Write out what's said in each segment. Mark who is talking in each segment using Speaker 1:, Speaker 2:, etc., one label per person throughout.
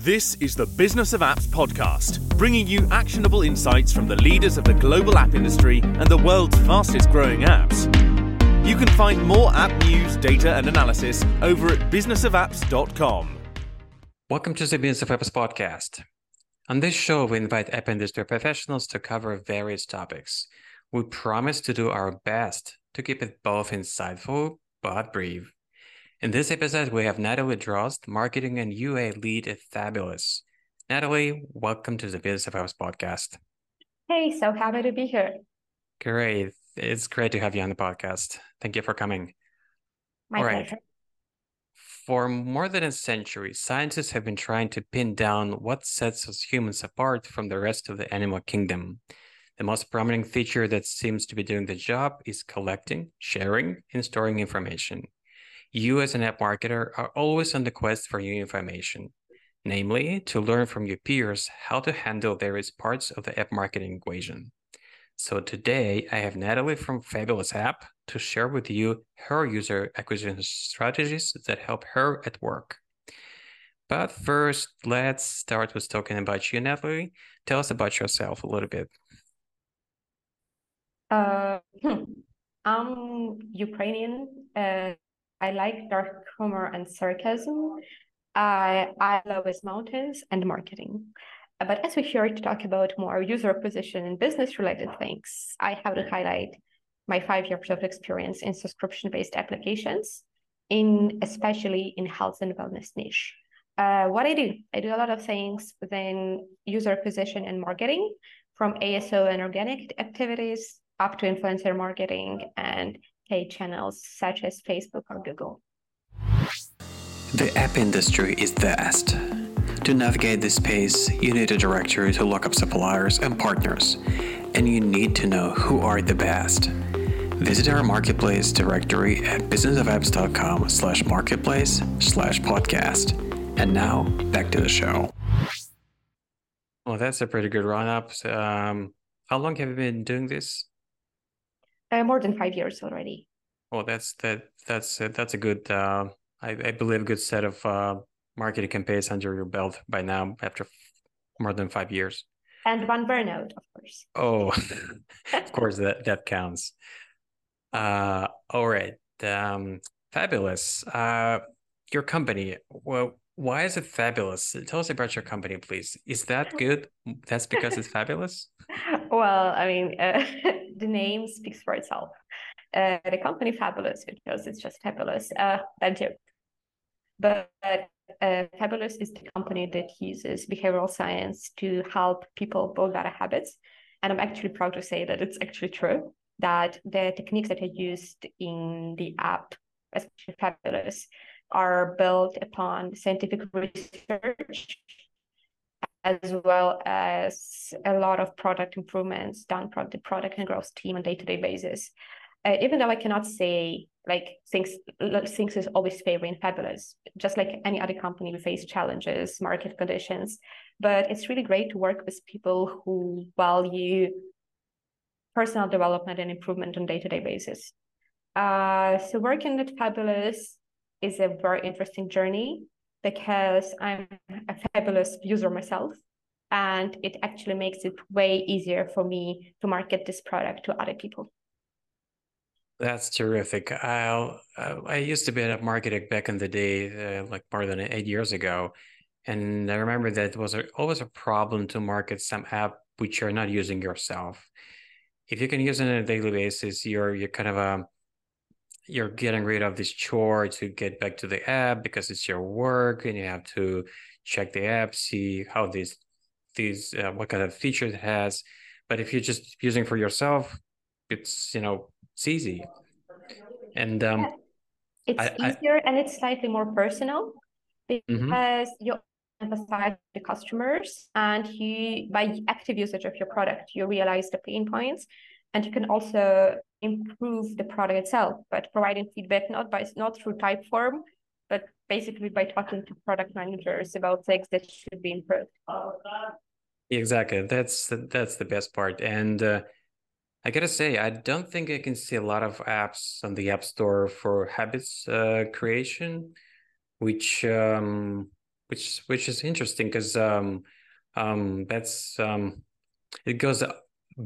Speaker 1: This is the Business of Apps podcast, bringing you actionable insights from the leaders of the global app industry and the world's fastest growing apps. You can find more app news, data, and analysis over at businessofapps.com.
Speaker 2: Welcome to the Business of Apps podcast. On this show, we invite app industry professionals to cover various topics. We promise to do our best to keep it both insightful but brief. In this episode, we have Natalie Drozd, Marketing and UA Lead at Fabulous. Natalie, welcome to the Business of Apps podcast.
Speaker 3: Hey, so happy to be here.
Speaker 2: Great. It's great to have you on the podcast. Thank you for coming.
Speaker 3: My
Speaker 2: All
Speaker 3: pleasure.
Speaker 2: For more than a century, scientists have been trying to pin down what sets us humans apart from the rest of the animal kingdom. The most prominent feature that seems to be doing the job is collecting, sharing, and storing information. You, as an app marketer, are always on the quest for new information, namely, to learn from your peers how to handle various parts of the app marketing equation. So today, I have Natalie from Fabulous App to share with you her user acquisition strategies that help her at work. But first, let's start with talking about you, Natalie. Tell us about yourself a little bit.
Speaker 3: Uh. I'm Ukrainian. Uh, I like dark humor and sarcasm. I I love mountains and marketing. But as we're here to talk about more user acquisition and business related things, I have to highlight my five years of experience in subscription based applications, in especially in health and wellness niche. Uh, what I do, I do a lot of things within user acquisition and marketing, from ASO and organic activities up to influencer marketing and paid channels such as Facebook or Google.
Speaker 2: The app industry is vast. To navigate this space, you need a directory to look up suppliers and partners, and you need to know who are the best. Visit our marketplace directory at businessofapps.com slash marketplace slash podcast. And now, back to the show. Well, that's a pretty good run up. Um, how long have you been doing this?
Speaker 3: Uh, more than five years already.
Speaker 2: Well, that's that that's uh, that's a good uh, I, I believe a good set of uh, marketing campaigns under your belt by now after f- more than five years.
Speaker 3: And one burnout, of course.
Speaker 2: Oh, of course that that counts. Uh, all right, um, fabulous. Uh, your company. Well, why is it fabulous? Tell us about your company, please. Is that good? That's because it's fabulous.
Speaker 3: Well, I mean, uh, the name speaks for itself. Uh, the company Fabulous because it's just fabulous. Uh, joke. But uh, Fabulous is the company that uses behavioral science to help people build better habits. And I'm actually proud to say that it's actually true that the techniques that are used in the app, especially Fabulous, are built upon scientific research as well as a lot of product improvements done from the product and growth team on day-to-day basis. Uh, even though I cannot say like things things is always favoring fabulous, just like any other company, we face challenges, market conditions, but it's really great to work with people who value personal development and improvement on day-to-day basis. Uh, so working at Fabulous is a very interesting journey because I'm a fabulous user myself. And it actually makes it way easier for me to market this product to other people.
Speaker 2: That's terrific. I I used to be a marketing back in the day, uh, like more than eight years ago, and I remember that it was a, always a problem to market some app which you're not using yourself. If you can use it on a daily basis, you're you're kind of a you're getting rid of this chore to get back to the app because it's your work and you have to check the app, see how these these uh, what kind of features it has. But if you're just using for yourself, it's you know it's easy. And um,
Speaker 3: It's
Speaker 2: I- I-
Speaker 3: easier and it's slightly more personal
Speaker 2: Mhm.
Speaker 3: because you emphasize the customers and you by active usage of your product, you realize the pain points and you can also improve the product itself, but providing feedback not by not through Typeform, but basically by talking to product managers about things that should be improved.
Speaker 2: Exactly. That's that's the best part. And uh, I gotta say, I don't think I can see a lot of apps on the App Store for habits uh, creation, which um, which which is interesting because um, um, that's um, it goes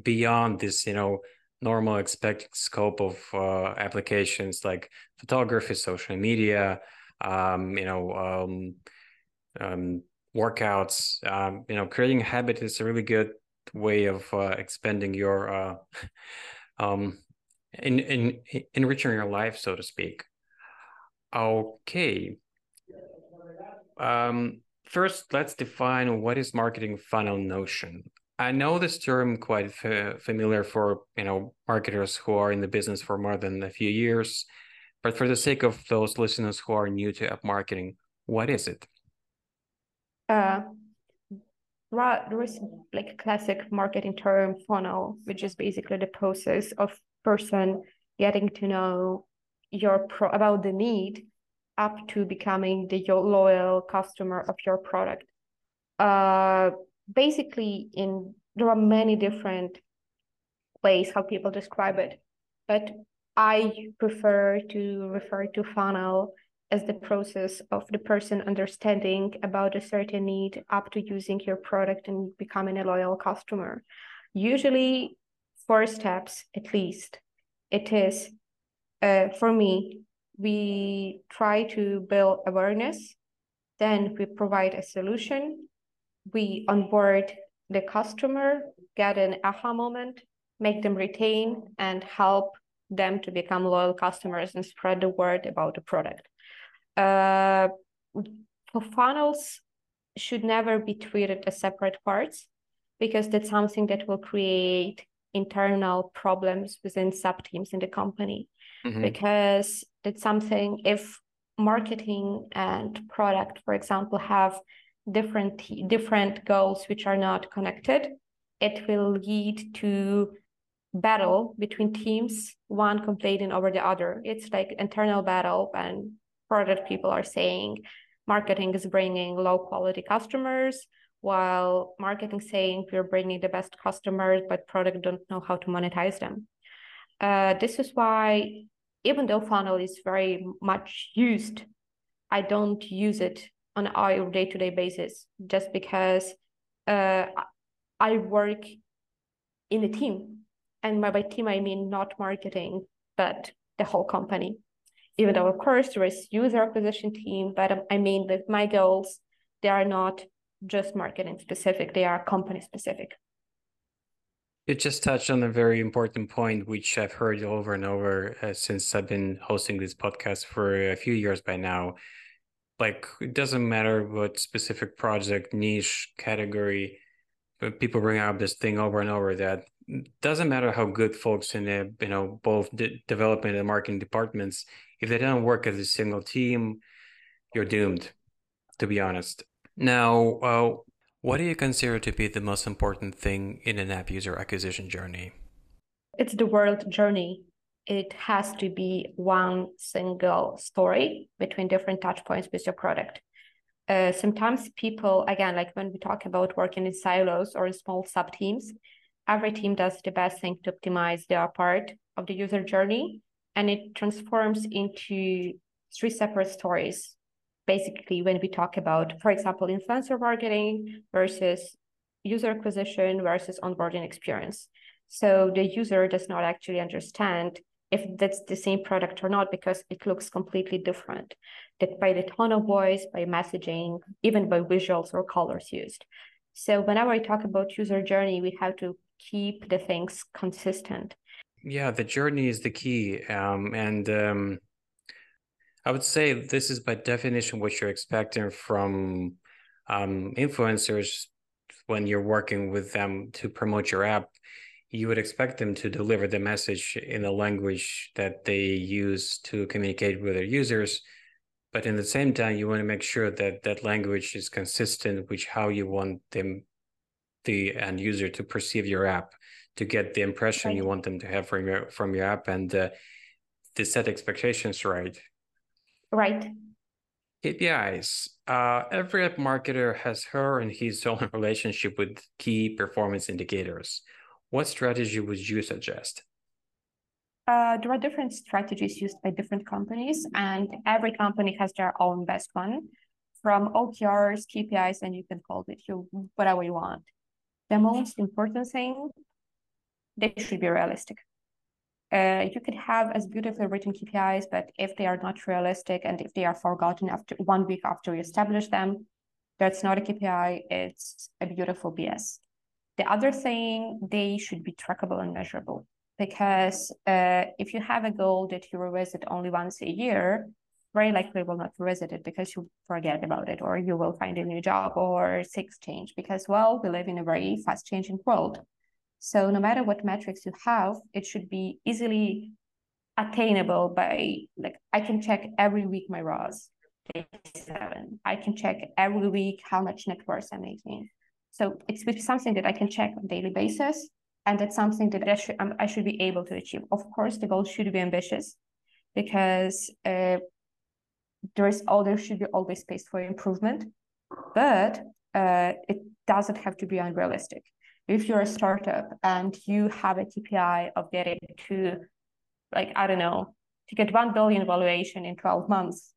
Speaker 2: beyond this, you know, normal expected scope of uh, applications like photography, social media, um, you know, um, um, workouts. Um, you know, creating a habit is a really good way of uh, expanding your uh, um, in, in enriching your life, so to speak. Okay. Um, first, let's define what is marketing funnel notion. I know this term quite familiar for you know marketers who are in the business for more than a few years, but for the sake of those listeners who are new to app marketing, what is it?
Speaker 3: Uh, there is like a classic marketing term funnel, which is basically the process of person getting to know your pro about the need up to becoming the loyal customer of your product. Uh, basically in there are many different ways how people describe it but i prefer to refer to funnel as the process of the person understanding about a certain need up to using your product and becoming a loyal customer. Usually four steps at least. It is uh, for me we try to build awareness then we provide a solution we onboard the customer, get an aha moment, make them retain, and help them to become loyal customers and spread the word about the product. Uh, funnels should never be treated as separate parts because that's something that will create internal problems within sub teams in the company. Mm-hmm. Because it's something if marketing and product, for example, have different different goals which are not connected it will lead to battle between teams one complaining over the other. It's like internal battle and product people are saying marketing is bringing low quality customers while marketing saying we're bringing the best customers but product don't know how to monetize them. Uh, this is why even though funnel is very much used i don't use it on our day-to-day basis just because uh, I work in a team. And by, team, I mean not marketing, but the whole company. Even though, of course, there is user acquisition team, but um, I mean that my goals, they are not just marketing specific, they are company specific.
Speaker 2: You just touched on a very important point, which I've heard over and over uh, since I've been hosting this podcast for a few years by now, like it doesn't matter what specific project niche category but people bring up this thing over and over that doesn't matter how good folks in the you know both de- development and marketing departments if they don't work as a single team you're doomed to be honest. Now uh, what do you consider to be the most important thing in an app user acquisition journey?
Speaker 3: It's the world journey it has to be one single story between different touch points with your product. Uh, sometimes people, again, like when we talk about working in silos or in small sub teams, every team does the best thing to optimize their part of the user journey. And it transforms into three separate stories. Basically, when we talk about, for example, influencer marketing versus user acquisition versus onboarding experience. So the user does not actually understand if that's the same product or not because it looks completely different. That by the tone of voice by messaging even by visuals or colors used. So whenever i talk about user journey we have to keep the things consistent.
Speaker 2: Yeah the journey is the key um, and um, i would say this is by definition what you're expecting from um, influencers when you're working with them to promote your app you would expect them to deliver the message in the language that they use to communicate with their users but in the same time you want to make sure that that language is consistent with how you want them the end user to perceive your app to get the impression right. you want them to have from your from your app and uh, to set expectations right
Speaker 3: right
Speaker 2: KPIs. Uh, every app marketer has her and his own relationship with key performance indicators. What strategy would you suggest?
Speaker 3: Uh, there are different strategies used by different companies, and every company has their own best one. from OKRs, KPIs, and you can call it you whatever you want. The most important thing, they should be realistic. Uh, you could have as beautifully written KPIs, but if they are not realistic and if they are forgotten after one week after you establish them, that's not a KPI. It's a beautiful BS. The other thing, they should be trackable and measurable because uh, if you have a goal that you revisit only once a year, very likely will not revisit it because you forget about it or you will find a new job or things change because, well, we live in a very fast changing world. So no matter what metrics you have, it should be easily attainable by like I can check every week my ROAS. Seven. I can check every week how much net worth I'm making. So it's something that I can check on daily basis, and that's something that I should um, I should be able to achieve. Of course, the goal should be ambitious, because uh, there is all there should be always space for improvement, but uh, it doesn't have to be unrealistic if you're a startup and you have a KPI of getting to, like, I don't know, to get 1 billion valuation in 12 months,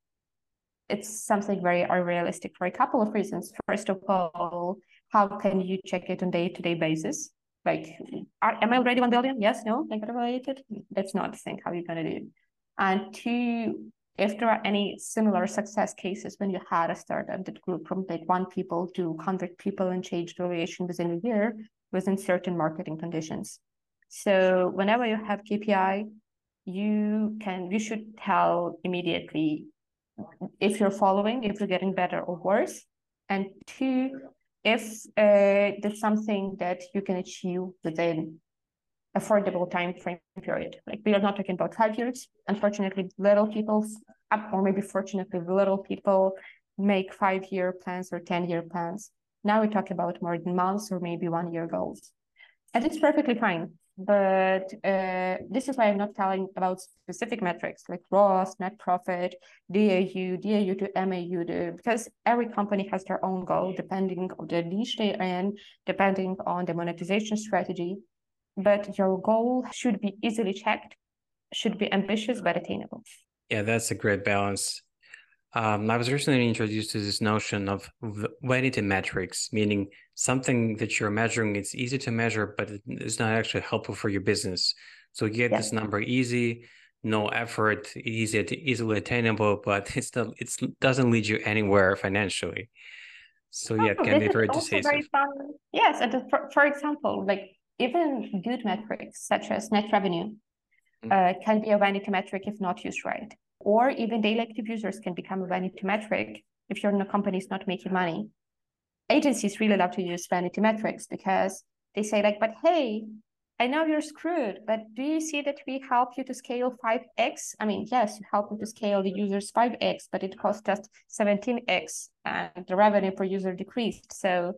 Speaker 3: it's something very unrealistic for a couple of reasons. First of all, how can you check it on day-to-day basis? Like, are, am I already 1 billion? Yes, no, I got evaluated. That's not the thing how you're going to do it. And two, if there are any similar success cases when you had a startup that grew from like one people to 100 people and changed valuation within a year, within certain marketing conditions. So whenever you have KPI, you can you should tell immediately if you're following, if you're getting better or worse, and two, if uh, there's something that you can achieve within affordable time frame period. Like we are not talking about five years. Unfortunately, little people, or maybe fortunately, little people make five year plans or 10 year plans. Now we talk about more than months or maybe one year goals. And it's perfectly fine. But uh, this is why I'm not telling about specific metrics like ROAS, net profit, DAU, DAU to MAU, to, because every company has their own goal depending on the niche they're in, depending on the monetization strategy. But your goal should be easily checked, should be ambitious but attainable.
Speaker 2: Yeah, that's a great balance. Um, I was recently introduced to this notion of vanity metrics, meaning something that you're measuring, it's easy to measure, but it's not actually helpful for your business. So you get yeah. this number easy, no effort, easy, easily attainable, but it's still it doesn't lead you anywhere financially. So yeah, it can be very decisive.
Speaker 3: Yes, and for, for example, like even good metrics such as net revenue mm-hmm. uh, can be a vanity metric if not used right or even daily active users can become a vanity metric if your company is not making money. Agencies really love to use vanity metrics because they say like, but hey, I know you're screwed, but do you see that we help you to scale 5x? I mean, yes, you help me to scale the users 5x, but it cost us 17x and the revenue per user decreased. So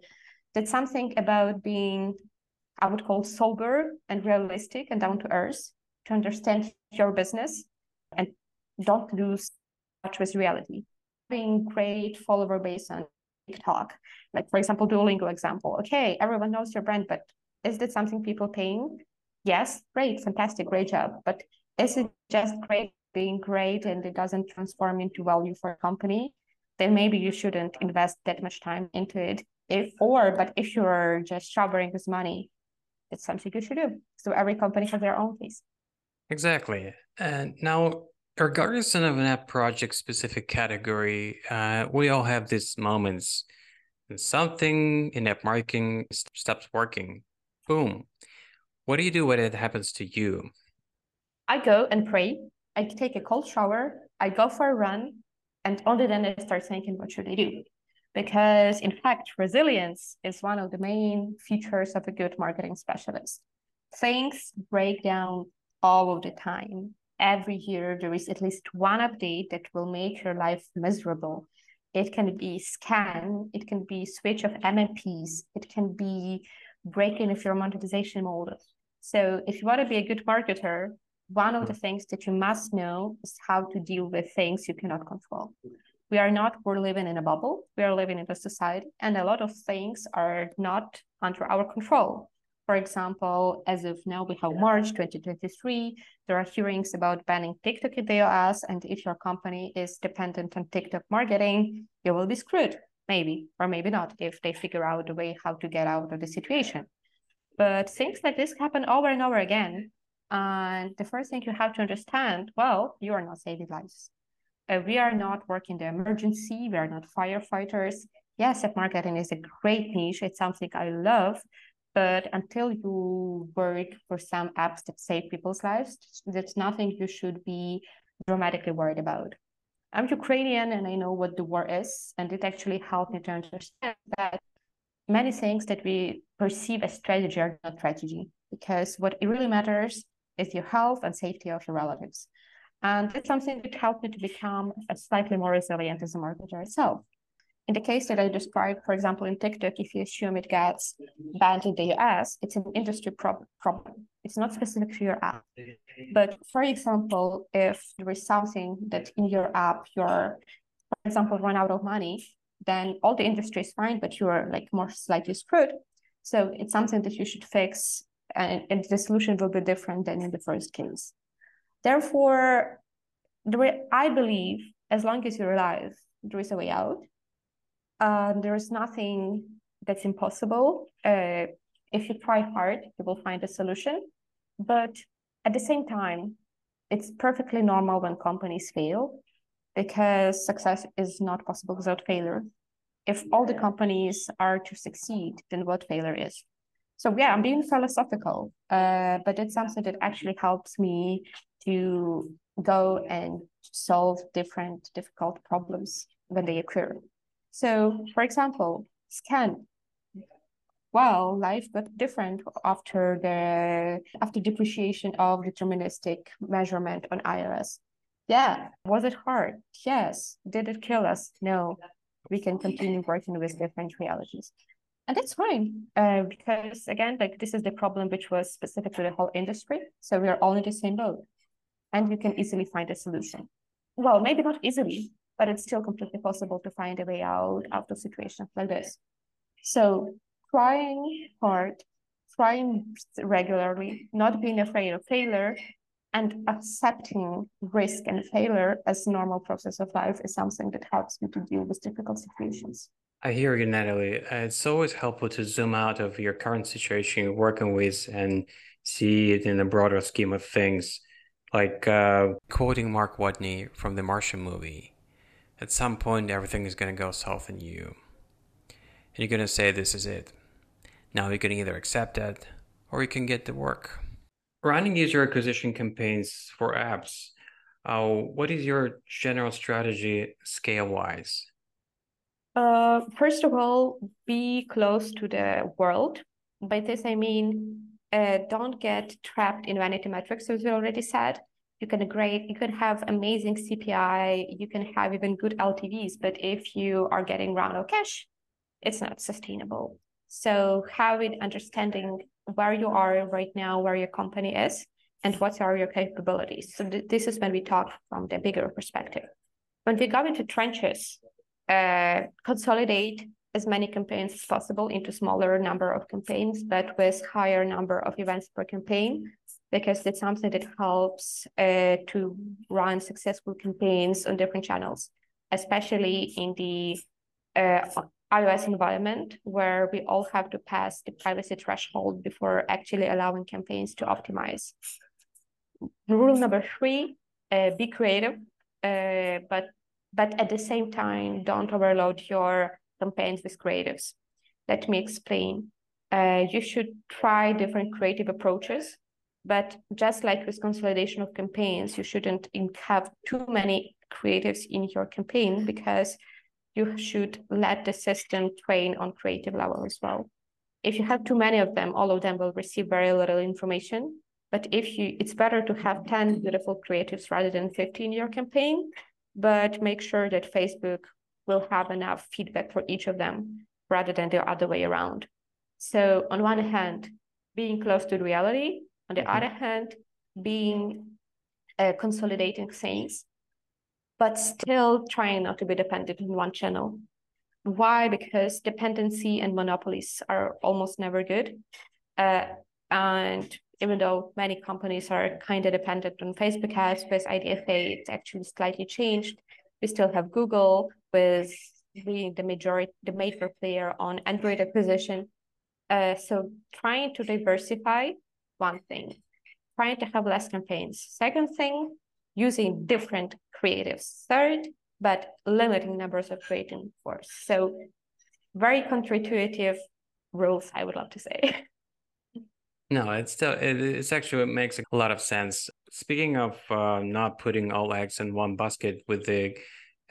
Speaker 3: that's something about being, I would call sober and realistic and down to earth to understand your business and don't lose touch with reality. Being great follower base on TikTok, like for example, Duolingo example. Okay, everyone knows your brand, but is that something people paying? Yes, great, fantastic, great job. But is it just great being great and it doesn't transform into value for a company? Then maybe you shouldn't invest that much time into it. If or but if you're just showering with money, it's something you should do. So every company has their own case.
Speaker 2: Exactly. And now regardless of an app project specific category, uh, we all have these moments and something in app marketing stops working. Boom. What do you do when it happens to you?
Speaker 3: I go and pray. I take a cold shower. I go for a run. And only then I start thinking, what should I do? Because in fact, resilience is one of the main features of a good marketing specialist. Things break down all of the time every year there is at least one update that will make your life miserable. It can be SKAN, it can be switch of MMPs, it can be breaking of your monetization model. So if you want to be a good marketer, one of the things that you must know is how to deal with things you cannot control. We are not, we're living in a bubble. We are living in a society, and a lot of things are not under our control. For example, as of now, we have March 2023. There are hearings about banning TikTok in the US. And if your company is dependent on TikTok marketing, you will be screwed, maybe, or maybe not, if they figure out a way how to get out of the situation. But things like this happen over and over again. And the first thing you have to understand well, you are not saving lives. Uh, we are not working the emergency, we are not firefighters. Yes, app marketing is a great niche, it's something I love, but until you work for some apps that save people's lives, that's nothing you should be dramatically worried about. I'm Ukrainian and I know what the war is, and it actually helped me to understand that many things that we perceive as strategy are not strategy, because what it really matters is your health and safety of your relatives. And it's something that helped me to become slightly more resilient as a marketer itself in the case that I described, for example, in TikTok, if you assume it gets banned in the US, it's an industry prob- problem. It's not specific to your app. But for example, if there is something that in your app, you're, for example, run out of money, then all the industry is fine, but you're like more slightly screwed. So it's something that you should fix, and, and the solution will be different than in the first case. Therefore, the way I believe, as long as you're alive, there is a way out uh, there is nothing that's impossible. Uh, if you try hard, you will find a solution. But at the same time, it's perfectly normal when companies fail because success is not possible without failure. If all the companies are to succeed, then what failure is? So yeah, I'm being philosophical, uh, but it's something that actually helps me to go and solve different difficult problems when they occur. So, for example, SKAN. Well, life got different after the after depreciation of deterministic measurement on iOS. Yeah, was it hard? Yes. Did it kill us? No. We can continue working with different realities. And that's fine, uh, because again, like this is the problem which was specific to the whole industry. So we are all in the same boat, and you can easily find a solution. Well, maybe not easily, but it's still completely possible to find a way out of situations like this. So trying hard, trying regularly, not being afraid of failure, and accepting risk and failure as normal process of life is something that helps me to deal with difficult situations.
Speaker 2: I hear you, Natalie. It's always helpful to zoom out of your current situation you're working with and see it in a broader scheme of things. Like uh, quoting Mark Watney from the Martian movie at some point, everything is going to go south in you. And you're going to say, This is it. Now you can either accept that or you can get to work. Running user acquisition campaigns for apps. Uh, what is your general strategy scale wise?
Speaker 3: Uh, first of all, be close to the world. By this, I mean, uh, don't get trapped in vanity metrics, as we already said you can grade, you can have amazing CPI, you can have even good LTVs, but if you are getting run of cash, it's not sustainable. So having understanding where you are right now, where your company is, and what are your capabilities. So th- this is when we talk from the bigger perspective. When we go into trenches, uh, consolidate as many campaigns as possible into smaller number of campaigns, but with higher number of events per campaign because it's something that helps uh, to run successful campaigns on different channels, especially in the uh, iOS environment where we all have to pass the privacy threshold before actually allowing campaigns to optimize. Rule number three, uh, be creative, uh, but but at the same time, don't overload your campaigns with creatives. Let me explain. Uh, you should try different creative approaches but just like with consolidation of campaigns, you shouldn't have too many creatives in your campaign because you should let the system train on creative level as well. If you have too many of them, all of them will receive very little information. But if you, it's better to have 10 beautiful creatives rather than 50 in your campaign, but make sure that Facebook will have enough feedback for each of them rather than the other way around. So on one hand, being close to reality on the mm-hmm. other hand, being uh, consolidating things, but still trying not to be dependent on one channel. Why? Because dependency and monopolies are almost never good. Uh, and even though many companies are kind of dependent on Facebook ads with IDFA, it's actually slightly changed. We still have Google with being the majority, the major player on Android acquisition. Uh, so trying to diversify, one thing. Trying to have less campaigns. Second thing, using different creatives. Third, but limiting numbers of creating force. So very counterintuitive rules, I would love to say.
Speaker 2: No, it's still it, it's actually it makes a lot of sense. Speaking of uh, not putting all eggs in one basket with the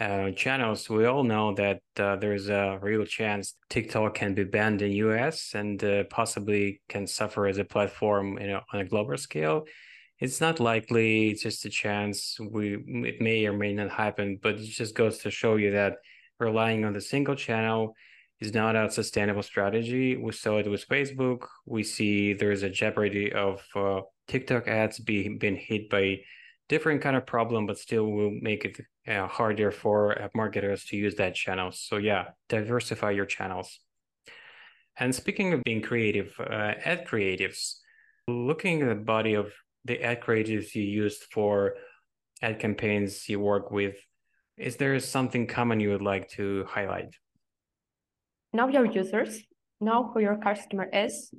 Speaker 2: uh, channels, we all know that uh, there's a real chance TikTok can be banned in US and uh, possibly can suffer as a platform you know, on a global scale. It's not likely. It's just a chance. We it may or may not happen, but it just goes to show you that relying on the single channel is not a sustainable strategy. We saw it with Facebook. We see there is a jeopardy of uh, TikTok ads being being hit by different kind of problem, but still will make it uh, harder for uh, marketers to use that channel. So yeah, diversify your channels. And speaking of being creative, uh, ad creatives, looking at the body of the ad creatives you used for ad campaigns you work with, is there something common you would like to highlight?
Speaker 3: know your users, know who your customer is,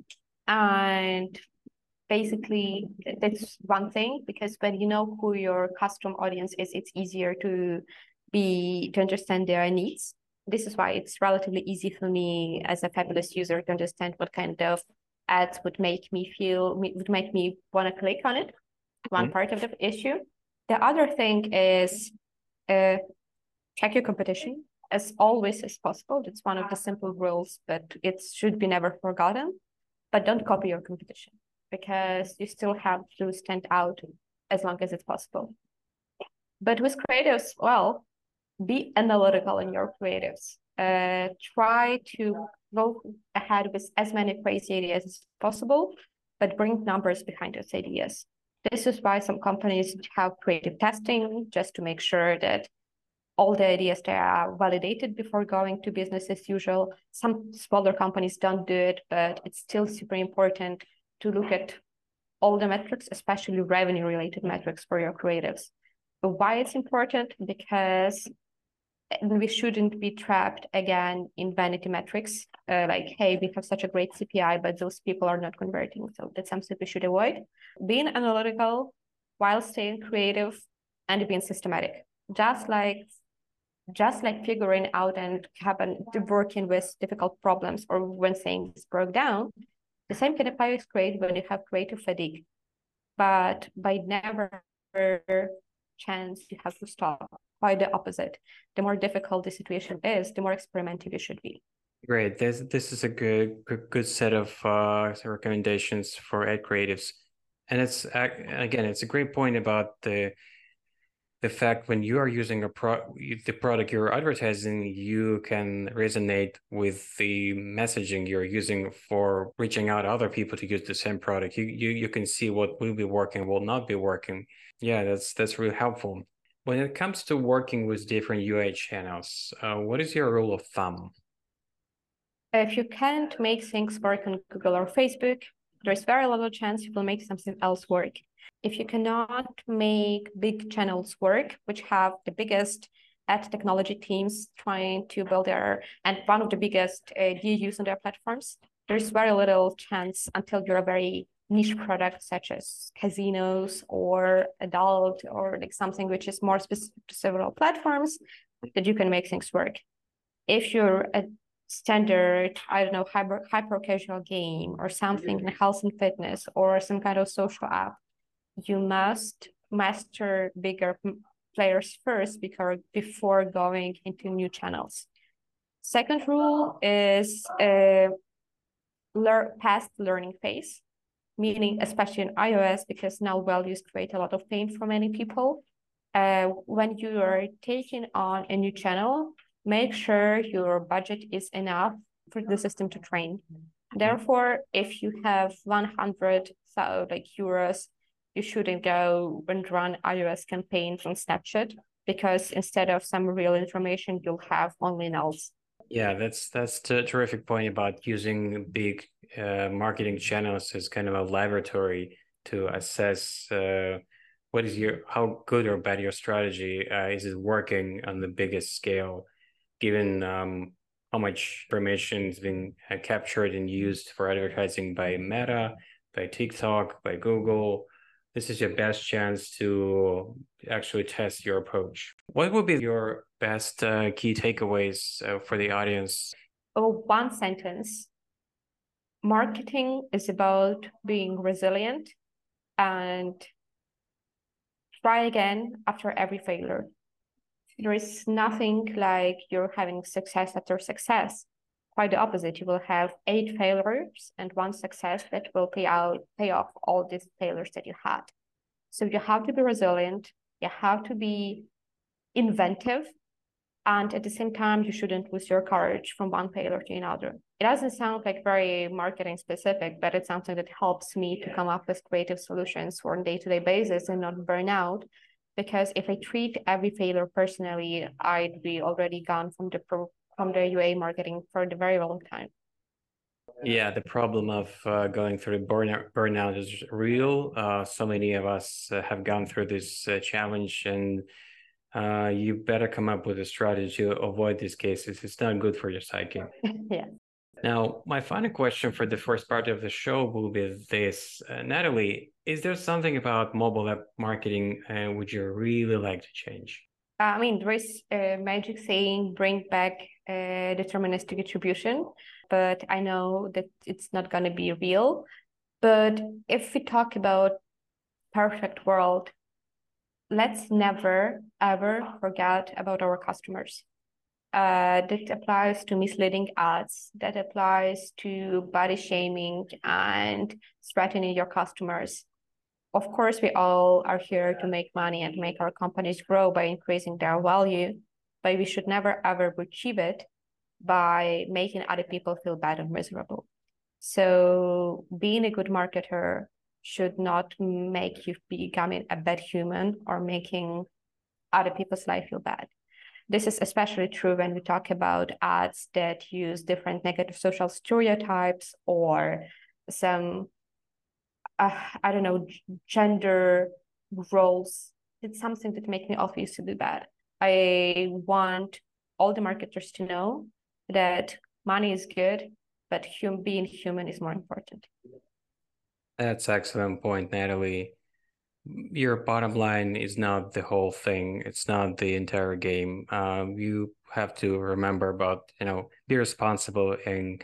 Speaker 3: and basically that's one thing because when you know who your custom audience is, it's easier to be to understand their needs. This is why it's relatively easy for me as a fabulous user to understand what kind of ads would make me feel would make me want to click on it. One mm-hmm. part of the issue. The other thing is uh, check your competition as always as possible. It's one of the simple rules, but it should be never forgotten. But don't copy your competition because you still have to stand out as long as it's possible. But with creatives, well, be analytical in your creatives. Uh, try to go ahead with as many crazy ideas as possible, but bring numbers behind those ideas. This is why some companies have creative testing just to make sure that all the ideas that are validated before going to business as usual. Some smaller companies don't do it, but it's still super important to look at all the metrics, especially revenue related metrics for your creatives. But why it's important? Because we shouldn't be trapped again in vanity metrics, uh, like, hey, we have such a great CPI, but those people are not converting. So that's something we should avoid. Being analytical while staying creative and being systematic. Just like just like figuring out and happen working with difficult problems or when things broke down, the same can apply with create when you have creative fatigue. But by never chance you have to stop. Quite the opposite. The more difficult the situation is, the more experimental you should be.
Speaker 2: Great. This this is a good good, good set of uh, recommendations for ad creatives, and it's again it's a great point about the the fact when you are using a pro the product you're advertising you can resonate with the messaging you're using for reaching out other people to use the same product. You you, you can see what will be working will not be working. Yeah that's that's really helpful. When it comes to working with different UA channels uh, what is your rule of thumb?
Speaker 3: If you can't make things work on google or facebook there's very little chance you will make something else work if you cannot make big channels work, which have the biggest ad technology teams trying to build their and one of the biggest uh, DAUs on their platforms, there's very little chance until you're a very niche product such as casinos or adult or like something which is more specific to several platforms that you can make things work. If you're a standard, I don't know, hyper hyper casual game or something in health and fitness or some kind of social app, you must master bigger players first before before going into new channels. Second rule is a learn past learning phase, meaning especially in iOS because now values create a lot of pain for many people. Uh, when you are taking on a new channel, make sure your budget is enough for the system to train. Therefore, if you have 100 so like euros you shouldn't go and run iOS campaign from Snapchat because instead of some real information, you'll have only nulls.
Speaker 2: Yeah, that's that's a terrific point about using big uh, marketing channels as kind of a laboratory to assess uh, what is your how good or bad your strategy uh, is it working on the biggest scale, given um, how much information is being uh, captured and used for advertising by Meta, by TikTok, by Google. This is your best chance to actually test your approach. What would be your best uh, key takeaways uh, for the audience?
Speaker 3: Oh, one sentence. Marketing is about being resilient and try again after every failure. There is nothing like you're having success after success. Quite the opposite. You will have eight failures and one success that will pay out, pay off all these failures that you had. So you have to be resilient. You have to be inventive. And at the same time, you shouldn't lose your courage from one failure to another. It doesn't sound like very marketing specific, but it's something that helps me to come up with creative solutions for a day-to-day basis and not burn out because if I treat every failure personally, I'd be already gone from the pro, from the UA marketing for a very long time.
Speaker 2: Yeah, the problem of uh, going through burnout burnout is real. Uh, so many of us uh, have gone through this uh, challenge, and uh, you better come up with a strategy to avoid these cases. It's not good for your psyche.
Speaker 3: yeah.
Speaker 2: Now, my final question for the first part of the show will be this. Uh, Natalie, is there something about mobile app marketing uh, would you really like to change?
Speaker 3: I mean, there is a magic saying, bring back uh, deterministic attribution, but I know that it's not going to be real. But if we talk about perfect world, let's never, ever forget about our customers uh, that applies to misleading ads, that applies to body shaming and threatening your customers. Of course, we all are here to make money and make our companies grow by increasing their value, but we should never ever achieve it by making other people feel bad and miserable. So being a good marketer should not make you becoming a bad human or making other people's life feel bad. This is especially true when we talk about ads that use different negative social stereotypes or some, uh, I don't know, gender roles. It's something that makes me used to be bad. I want all the marketers to know that money is good, but hum- being human is more important.
Speaker 2: That's excellent point, Natalie your bottom line is not the whole thing. It's not the entire game. Um, you have to remember about you know be responsible and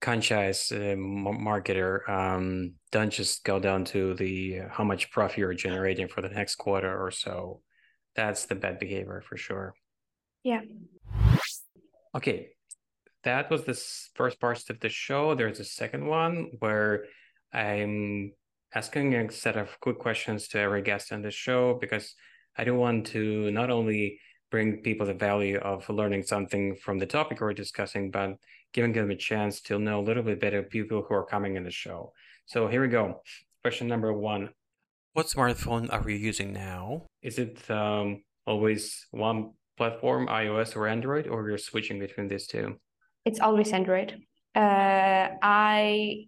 Speaker 2: conscious uh, marketer. Um, don't just go down to the how much profit you're generating for the next quarter or so. That's the bad behavior for sure.
Speaker 3: Yeah.
Speaker 2: Okay, that was the first part of the show. There's a second one where I'm asking a set of quick questions to every guest on the show because I do want to not only bring people the value of learning something from the topic we're discussing, but giving them a chance to know a little bit better people who are coming in the show. So here we go. Question number one. What smartphone are you using now? Is it um, always one platform, iOS or Android, or you're switching between these two?
Speaker 3: It's always Android. Uh, I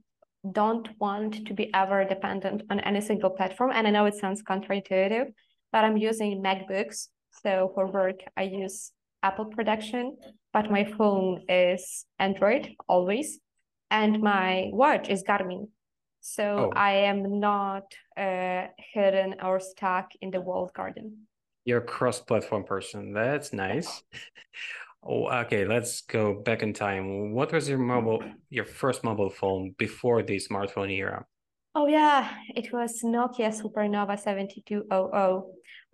Speaker 3: don't want to be ever dependent on any single platform. And I know it sounds counterintuitive, but I'm using MacBooks. So for work, I use Apple production, but my phone is Android always. And my watch is Garmin. So oh. I am not uh, hidden or stuck in the walled garden.
Speaker 2: You're a cross platform person. That's nice. Oh, okay. Let's go back in time. What was your mobile, your first mobile phone before the smartphone era?
Speaker 3: Oh yeah, it was Nokia Supernova 7200.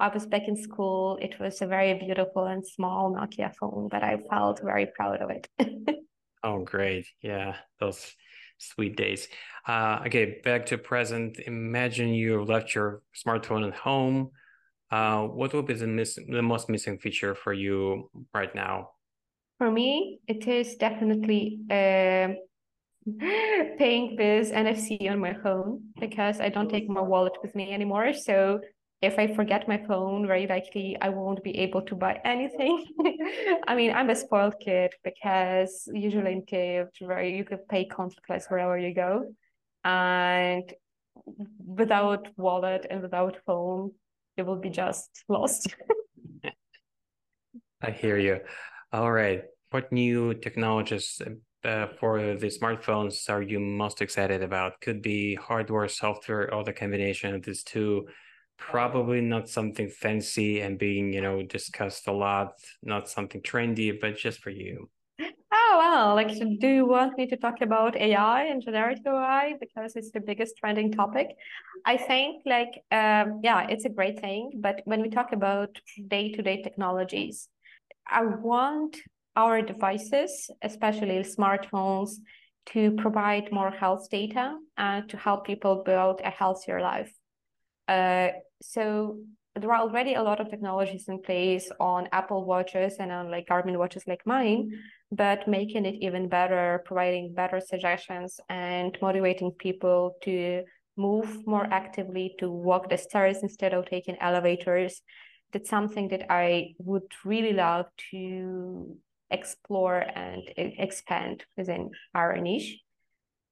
Speaker 3: I was back in school. It was a very beautiful and small Nokia phone, but I felt very proud of it.
Speaker 2: oh, great. Yeah, those sweet days. Uh, okay, back to present. Imagine you left your smartphone at home. Uh, what would be the, miss- the most missing feature for you right now?
Speaker 3: For me, it is definitely uh, paying with NFC on my phone because I don't take my wallet with me anymore. So if I forget my phone, very likely I won't be able to buy anything. I mean, I'm a spoiled kid because usually in Kiev, where you could pay contactless wherever you go, and without wallet and without phone, it will be just lost.
Speaker 2: I hear you. All right. What new technologies uh, for the smartphones are you most excited about? Could be hardware, software, or the combination of these two. Probably not something fancy and being, you know, discussed a lot, not something trendy, but just for you.
Speaker 3: Oh well, like do you want me to talk about AI and generative AI because it's the biggest trending topic? I think like um, yeah, it's a great thing, but when we talk about day-to-day technologies, I want our devices, especially smartphones, to provide more health data and to help people build a healthier life. Uh, so there are already a lot of technologies in place on Apple watches and on like Garmin watches like mine, but making it even better, providing better suggestions and motivating people to move more actively, to walk the stairs instead of taking elevators. That's something that I would really love to explore and expand within our niche.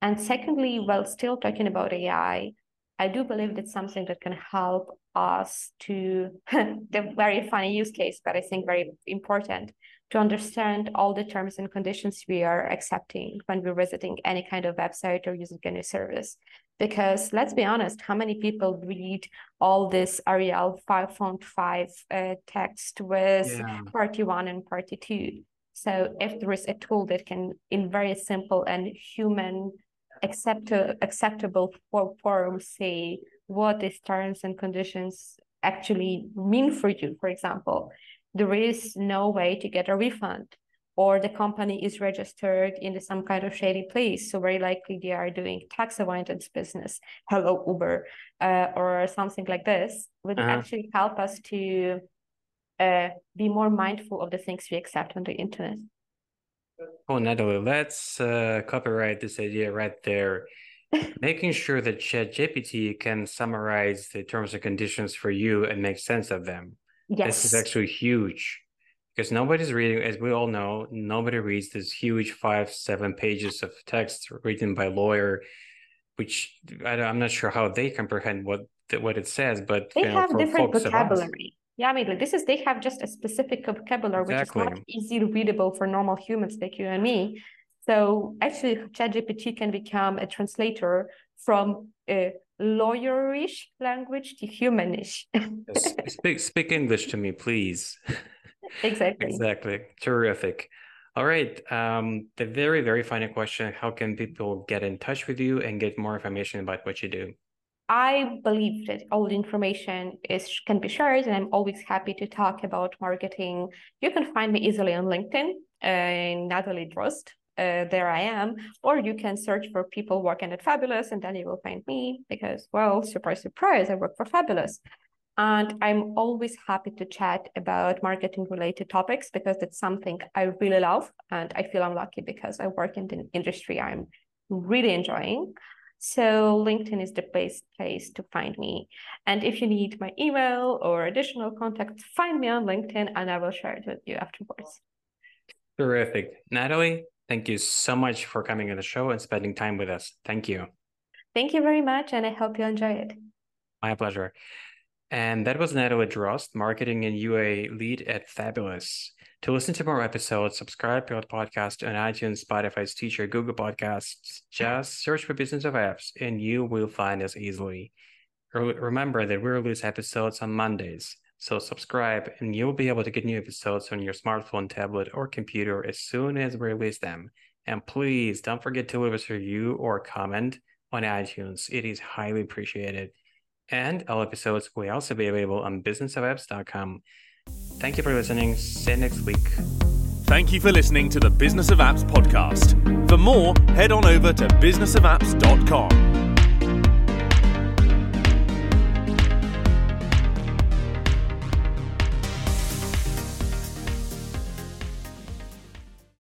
Speaker 3: And secondly, while still talking about AI, I do believe that's something that can help us to the very funny use case, but I think very important to understand all the terms and conditions we are accepting when we're visiting any kind of website or using any service. Because let's be honest, how many people read all this Arial 5 font 5 uh, text with yeah. party one and party two? So if there is a tool that can, in very simple and human accept acceptable form, say what these terms and conditions actually mean for you, for example, there is no way to get a refund or the company is registered in some kind of shady place. So very likely they are doing tax avoidance business. Hello, Uber, uh, or something like this would uh-huh. actually help us to uh, be more mindful of the things we accept on the internet.
Speaker 2: Oh, Natalie, let's uh, copyright this idea right there. Making sure that ChatGPT can summarize the terms and conditions for you and make sense of them. Yes. This is actually huge because nobody's reading, as we all know, nobody reads this huge five, seven pages of text written by lawyer, which I, am not sure how they comprehend what what it says, but
Speaker 3: they you know, have different vocabulary. Yeah, I mean, like this is they have just a specific vocabulary exactly. which is not easily readable for normal humans like you and me. So actually, ChatGPT can become a translator from a lawyerish language to humanish.
Speaker 2: Speak speak English to me, please.
Speaker 3: Exactly.
Speaker 2: exactly. Terrific. All right. Um, the very, very final question How can people get in touch with you and get more information about what you do?
Speaker 3: I believe that all the information is can be shared, and I'm always happy to talk about marketing. You can find me easily on LinkedIn, uh, Natalie Drozd. Uh, there I am, or you can search for people working at Fabulous, and then you will find me because, well, surprise, surprise, I work for Fabulous. And I'm always happy to chat about marketing related topics because it's something I really love. And I feel I'm lucky because I work in the industry I'm really enjoying. So LinkedIn is the best place to find me. And if you need my email or additional contacts, find me on LinkedIn and I will share it with you afterwards.
Speaker 2: Terrific. Natalie, thank you so much for coming on the show and spending time with us. Thank you.
Speaker 3: Thank you very much. And I hope you enjoy it.
Speaker 2: My pleasure. And that was Natalie Drozd, marketing and UA lead at Fabulous. To listen to more episodes, subscribe to our podcast on iTunes, Spotify, Stitcher, Google Podcasts. Just search for Business of Apps and you will find us easily. Remember that we release episodes on Mondays, so subscribe and you'll be able to get new episodes on your smartphone, tablet, or computer as soon as we release them. And please don't forget to leave us a review or comment on iTunes. It is highly appreciated. And all episodes will also be available on businessofapps.com. Thank you for listening. See you next week.
Speaker 1: Thank you for listening to the Business of Apps podcast. For more, head on over to businessofapps.com.